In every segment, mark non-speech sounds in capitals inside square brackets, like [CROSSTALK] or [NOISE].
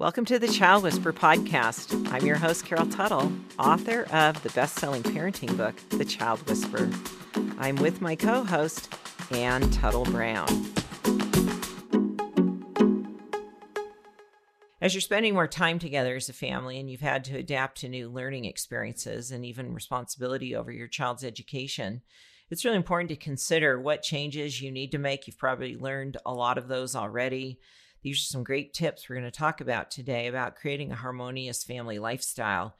Welcome to the Child Whisperer podcast. I'm your host, Carol Tuttle, author of the best selling parenting book, The Child Whisperer. I'm with my co host, Anne Tuttle Brown. As you're spending more time together as a family and you've had to adapt to new learning experiences and even responsibility over your child's education, it's really important to consider what changes you need to make. You've probably learned a lot of those already these are some great tips we're going to talk about today about creating a harmonious family lifestyle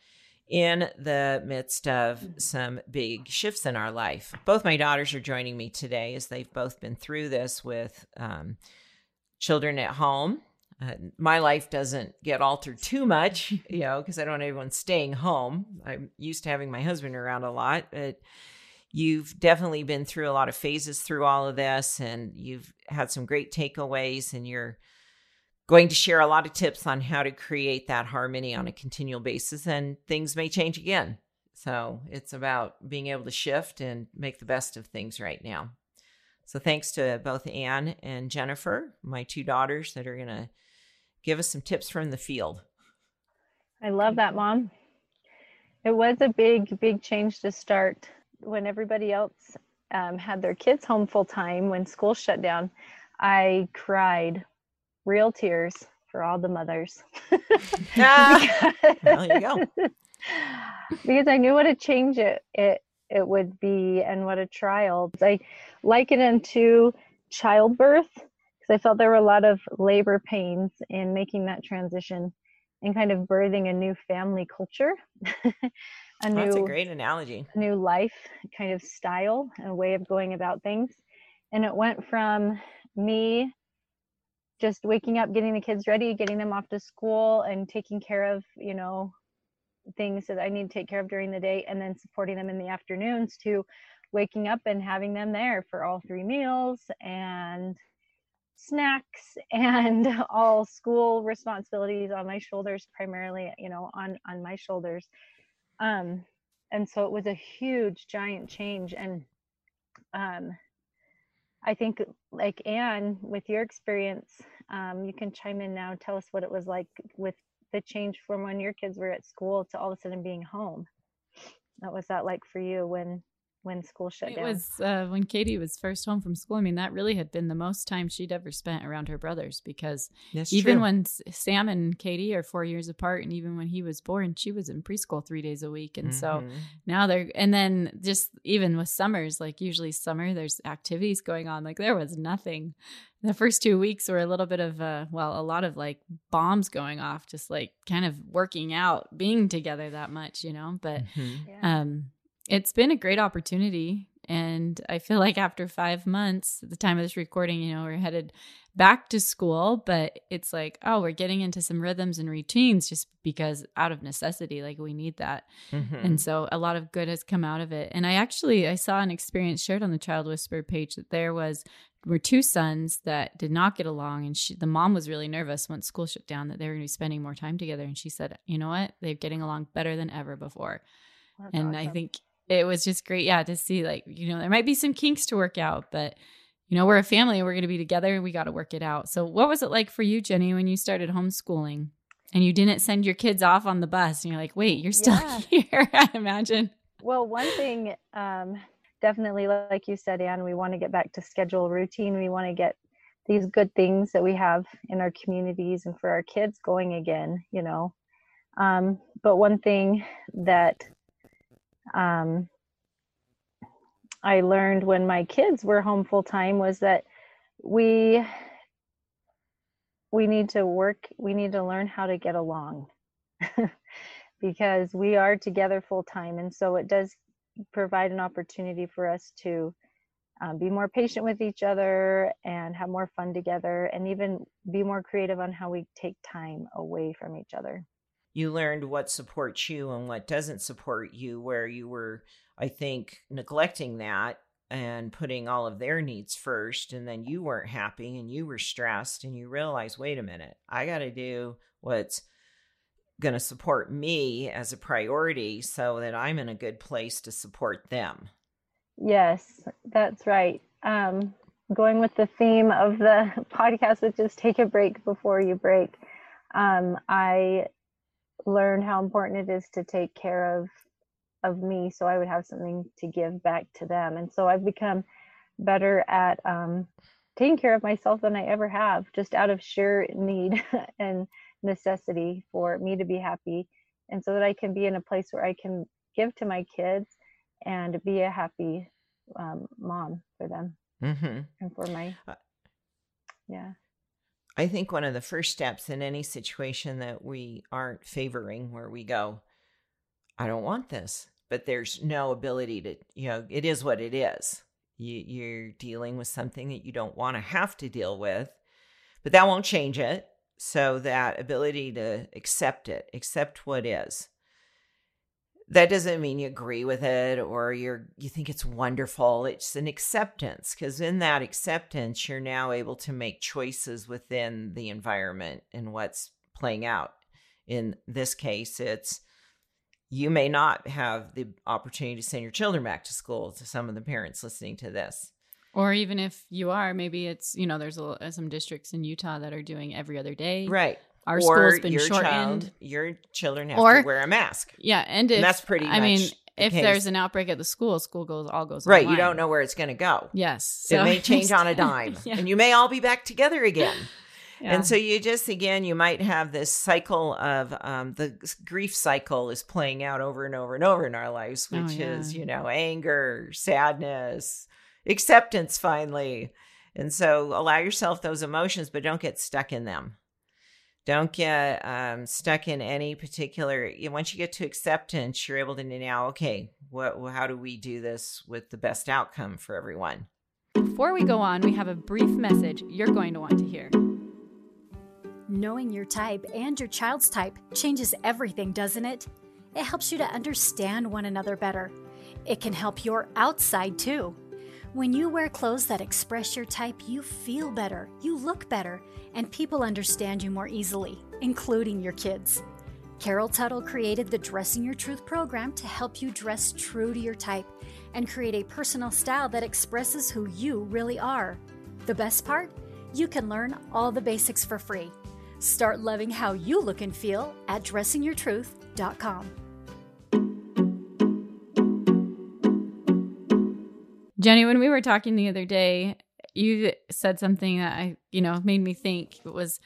in the midst of some big shifts in our life. Both my daughters are joining me today as they've both been through this with um, children at home. Uh, my life doesn't get altered too much, [LAUGHS] you know, because I don't have everyone staying home. I'm used to having my husband around a lot, but you've definitely been through a lot of phases through all of this, and you've had some great takeaways, and you're going to share a lot of tips on how to create that harmony on a continual basis, and things may change again. So it's about being able to shift and make the best of things right now. So thanks to both Anne and Jennifer, my two daughters, that are going to give us some tips from the field. I love that, Mom. It was a big, big change to start when everybody else um, had their kids home full time when school shut down. I cried real tears for all the mothers. [LAUGHS] ah, well, you go. [LAUGHS] because I knew what a change it, it it would be and what a trial. I liken it to childbirth because I felt there were a lot of labor pains in making that transition and kind of birthing a new family culture. [LAUGHS] a new, That's a great analogy. New life kind of style and way of going about things. And it went from me just waking up, getting the kids ready, getting them off to school, and taking care of, you know, things that I need to take care of during the day, and then supporting them in the afternoons to waking up and having them there for all three meals and snacks [LAUGHS] and all school responsibilities on my shoulders primarily you know on on my shoulders. Um and so it was a huge giant change and um I think, like Anne, with your experience, um, you can chime in now. Tell us what it was like with the change from when your kids were at school to all of a sudden being home. What was that like for you when when school shut it down? It was uh, when Katie was first home from school. I mean, that really had been the most time she'd ever spent around her brothers because That's even true. when Sam and Katie are four years apart, and even when he was born, she was in preschool three days a week. And mm-hmm. so now they're, and then just even with summers, like usually summer, there's activities going on. Like there was nothing. The first two weeks were a little bit of, uh, well, a lot of like bombs going off, just like kind of working out, being together that much, you know. But, mm-hmm. yeah. um, it's been a great opportunity. And I feel like after five months, at the time of this recording, you know, we're headed back to school, but it's like, oh, we're getting into some rhythms and routines just because out of necessity, like we need that. Mm-hmm. And so a lot of good has come out of it. And I actually I saw an experience shared on the Child Whisperer page that there was were two sons that did not get along and she, the mom was really nervous once school shut down that they were going to be spending more time together and she said you know what they're getting along better than ever before and awesome. i think it was just great, yeah, to see like, you know, there might be some kinks to work out, but you know, we're a family, and we're going to be together and we got to work it out. So, what was it like for you, Jenny, when you started homeschooling and you didn't send your kids off on the bus and you're like, wait, you're still yeah. [LAUGHS] here, I imagine. Well, one thing, um, definitely, like you said, Anne, we want to get back to schedule routine. We want to get these good things that we have in our communities and for our kids going again, you know. Um, but one thing that um, I learned when my kids were home full time was that we we need to work we need to learn how to get along. [LAUGHS] Because we are together full time and so it does provide an opportunity for us to um, be more patient with each other and have more fun together and even be more creative on how we take time away from each other you learned what supports you and what doesn't support you, where you were, I think, neglecting that and putting all of their needs first. And then you weren't happy and you were stressed and you realize, wait a minute, I got to do what's going to support me as a priority so that I'm in a good place to support them. Yes, that's right. Um, going with the theme of the [LAUGHS] podcast, which is take a break before you break. um, I learned how important it is to take care of of me so I would have something to give back to them. And so I've become better at um, taking care of myself than I ever have, just out of sheer need [LAUGHS] and necessity for me to be happy. And so that I can be in a place where I can give to my kids and be a happy um, mom for them mm-hmm. and for my, yeah. I think one of the first steps in any situation that we aren't favoring, where we go, I don't want this, but there's no ability to, you know, it is what it is. You, you're dealing with something that you don't want to have to deal with, but that won't change it. So that ability to accept it, accept what is. That doesn't mean you agree with it or you're you think it's wonderful. It's an acceptance because in that acceptance, you're now able to make choices within the environment and what's playing out. In this case, it's you may not have the opportunity to send your children back to school to some of the parents listening to this or even if you are maybe it's you know there's a, some districts in utah that are doing every other day right our or school's been your shortened child, your children have or, to wear a mask yeah and, if, and that's pretty i mean if there's an outbreak at the school, school goes all goes right. Online. You don't know where it's going to go. Yes, so. it may [LAUGHS] change on a [LAUGHS] dime, yeah. and you may all be back together again. Yeah. And so you just again, you might have this cycle of um, the grief cycle is playing out over and over and over in our lives, oh, which oh, yeah. is you know anger, sadness, acceptance, finally. And so allow yourself those emotions, but don't get stuck in them. Don't get um, stuck in any particular. Once you get to acceptance, you're able to now, okay, what? How do we do this with the best outcome for everyone? Before we go on, we have a brief message you're going to want to hear. Knowing your type and your child's type changes everything, doesn't it? It helps you to understand one another better. It can help your outside too. When you wear clothes that express your type, you feel better, you look better, and people understand you more easily, including your kids. Carol Tuttle created the Dressing Your Truth program to help you dress true to your type and create a personal style that expresses who you really are. The best part? You can learn all the basics for free. Start loving how you look and feel at dressingyourtruth.com. Jenny, when we were talking the other day, you said something that I, you know, made me think. It was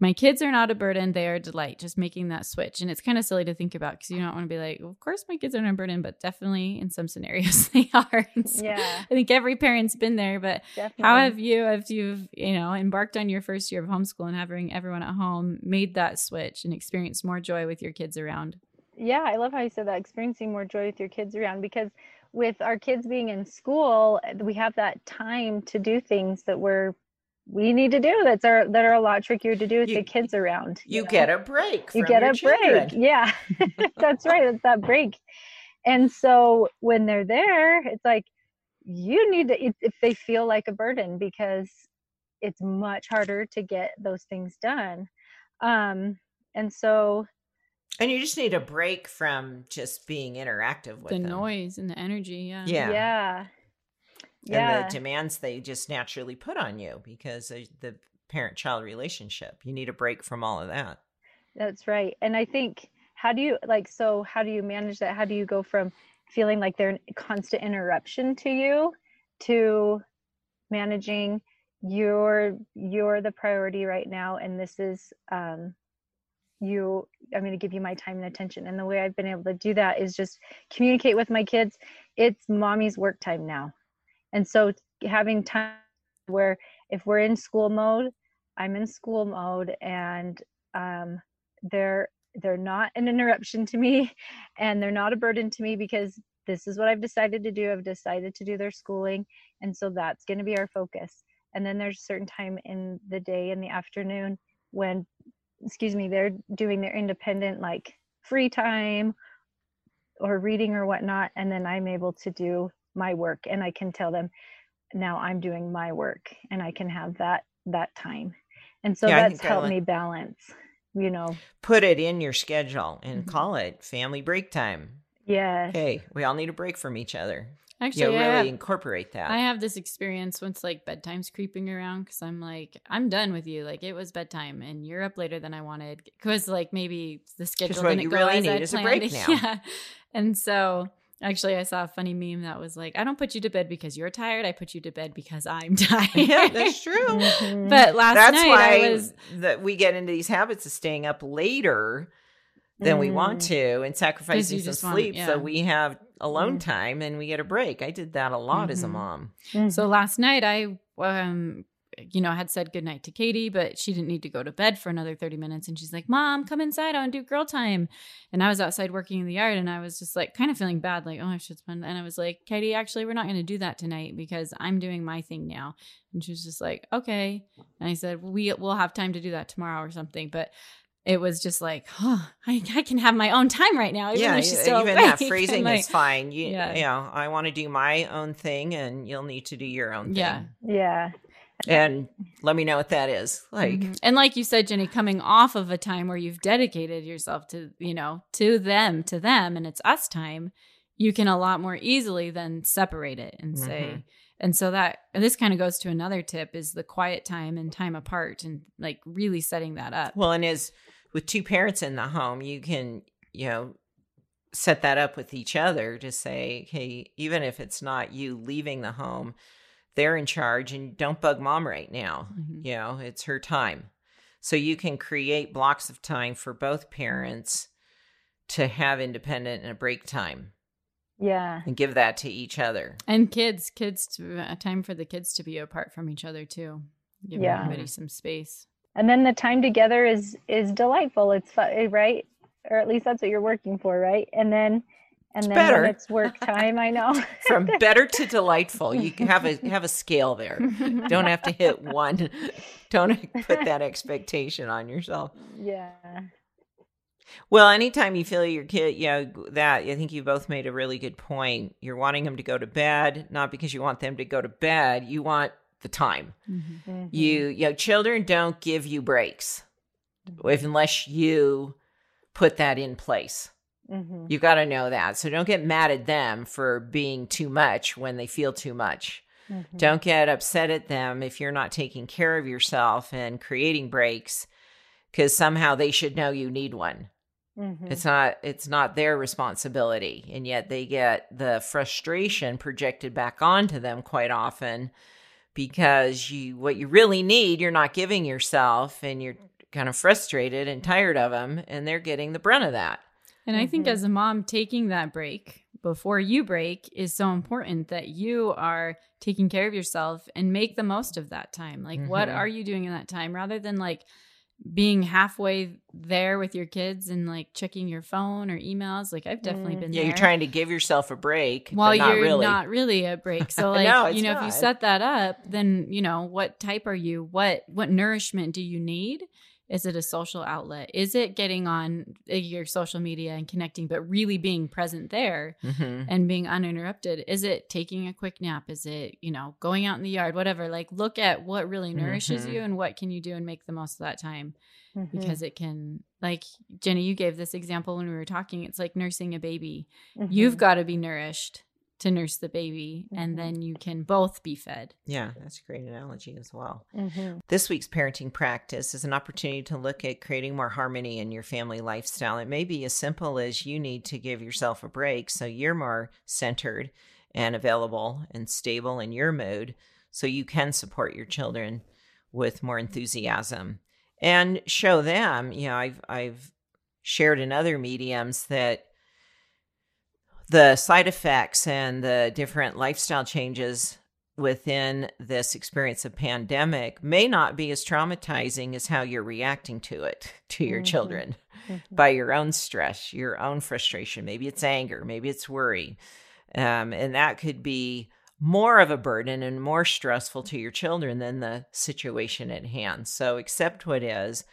my kids are not a burden, they are a delight. Just making that switch. And it's kind of silly to think about because you don't want to be like, well, of course my kids are not a burden, but definitely in some scenarios [LAUGHS] they are. So yeah. I think every parent's been there. But definitely. how have you, if you've, you know, embarked on your first year of homeschool and having everyone at home, made that switch and experienced more joy with your kids around? Yeah, I love how you said that, experiencing more joy with your kids around because with our kids being in school, we have that time to do things that we're we need to do that's are that are a lot trickier to do with you, the kids around. You, you know? get a break. you get a children. break. Yeah, [LAUGHS] that's right. It's that break. And so when they're there, it's like you need to if they feel like a burden because it's much harder to get those things done. Um, and so and you just need a break from just being interactive with the them. noise and the energy. Yeah. Yeah. Yeah yeah. and the demands they just naturally put on you because of the parent child relationship. You need a break from all of that. That's right. And I think how do you like so how do you manage that? How do you go from feeling like they're a constant interruption to you to managing you're you're the priority right now and this is um you i'm going to give you my time and attention and the way i've been able to do that is just communicate with my kids. It's mommy's work time now. And so having time where if we're in school mode i'm in school mode and um, they're they're not an interruption to me [LAUGHS] and they're not a burden to me because this is what i've decided to do. I've decided to do their schooling and so that's going to be our focus. And then there's a certain time in the day in the afternoon when excuse me they're doing their independent like free time or reading or whatnot and then i'm able to do my work and i can tell them now i'm doing my work and i can have that that time. And so yeah, that's helped me balance you know. Put it in your schedule and mm-hmm. call it family break time. Yeah Hey, we all need a break from each other Actually, you know, really have, incorporate that. I have this experience once like bedtime's creeping around because I'm like, I'm done with you. Like it was bedtime and you're up later than I wanted because like maybe the schedule didn't go really as I planned. break [LAUGHS] now. yeah, and so Actually, I saw a funny meme that was like, I don't put you to bed because you're tired. I put you to bed because I'm [LAUGHS] tired. yeah, that's true. [LAUGHS] Mm-hmm. But last that's night why I was that we get into these habits of staying up later than we want mm. to and sacrificing some sleep want, yeah. so we have alone mm. time and we get a break. I did that a lot mm-hmm. as a mm-hmm. mom. Mm-hmm. So last night I um you know, had said goodnight to Katie, but she didn't need to go to bed for another 30 minutes. And she's like, Mom, come inside. I want to do girl time. And I was outside working in the yard and I was just like, kind of feeling bad, like, oh, I should spend. And I was like, Katie, actually, we're not going to do that tonight because I'm doing my thing now. And she was just like, okay. And I said, we, we'll have time to do that tomorrow or something. But it was just like, oh, I, I can have my own time right now. Even yeah, even that phrasing [LAUGHS] like, is fine. You, yeah. you know, I want to do my own thing, and you'll need to do your own thing. Yeah, yeah and let me know what that is like mm-hmm. and like you said jenny coming off of a time where you've dedicated yourself to you know to them to them and it's us time you can a lot more easily then separate it and say mm-hmm. and so that and this kind of goes to another tip is the quiet time and time apart and like really setting that up well and as with two parents in the home you can you know set that up with each other to say hey even if it's not you leaving the home they're in charge and don't bug mom right now. Mm-hmm. You know, it's her time. So you can create blocks of time for both parents to have independent and a break time. Yeah. And give that to each other. And kids, kids, to, a time for the kids to be apart from each other too. Give yeah. everybody some space. And then the time together is is delightful. It's fun, eh, right? Or at least that's what you're working for, right? And then and then better. it's work time, I know. [LAUGHS] From [LAUGHS] better to delightful. You have a have a scale there. Don't have to hit one. [LAUGHS] Don't put that expectation on yourself. Yeah. Well, anytime you feel your kid, you know, that I think you both made a really good point. You're wanting them to go to bed, not because you want them to go to bed, you want the time. Mm-hmm. Mm-hmm. You, you know, children don't give you breaks if unless you put that in place. Mm-hmm. You got to know that. So don't get mad at them for being too much when they feel too much. Mm-hmm. Don't get upset at them if you're not taking care of yourself and creating breaks because somehow they should know you need one. Mm-hmm. It's not it's not their responsibility and yet they get the frustration projected back onto them quite often because you what you really need you're not giving yourself and you're kind of frustrated and tired of them and they're getting the brunt of that. And mm-hmm. I think mm-hmm. as a mom, taking that break before you break is so important that you are taking care of yourself and make the most of that time. Like, mm-hmm. what are you doing in that time rather than like being halfway there with your kids and like checking your phone or emails? Like, I've definitely mm. been yeah, there. you're trying to give yourself a break while you're really. not really a break. [LAUGHS] So, like, no, you know, not. if you set that up, then, you know, what type are you? What, what nourishment do you need? Is it a social outlet? Is it getting on uh, your social media and connecting, but really being present there mm-hmm. and being uninterrupted? Is it taking a quick nap? Is it, you know, going out in the yard, whatever? Like, look at what really nourishes mm-hmm. you and what can you do and make the most of that time mm-hmm. because it can, like, Jenny, you gave this example when we were talking. It's like nursing a baby. You've mm-hmm. got to be nourished to nurse the baby mm-hmm. and then you can both be fed. Yeah, that's a great analogy as well. Mm-hmm. This week's parenting practice is an opportunity to look at creating more harmony in your family lifestyle. It may be as simple as you need to give yourself a break so you're more centered and available and stable in your mood so you can support your children with more enthusiasm and show them, you know, I've I've shared in other mediums that the side effects and the different lifestyle changes within this experience of pandemic may not be as traumatizing as how you're reacting to it to your mm-hmm. children mm-hmm. by your own stress your own frustration maybe it's anger maybe it's worry um, and that could be more of a burden and more stressful to your children than the situation at hand so accept what is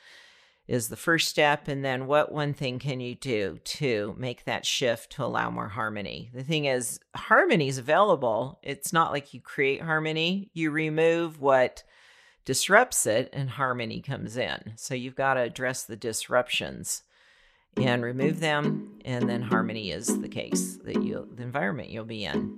is the first step. And then what one thing can you do to make that shift to allow more harmony? The thing is, harmony is available. It's not like you create harmony, you remove what disrupts it, and harmony comes in. So you've got to address the disruptions and remove them and then harmony is the case that you the environment you'll be in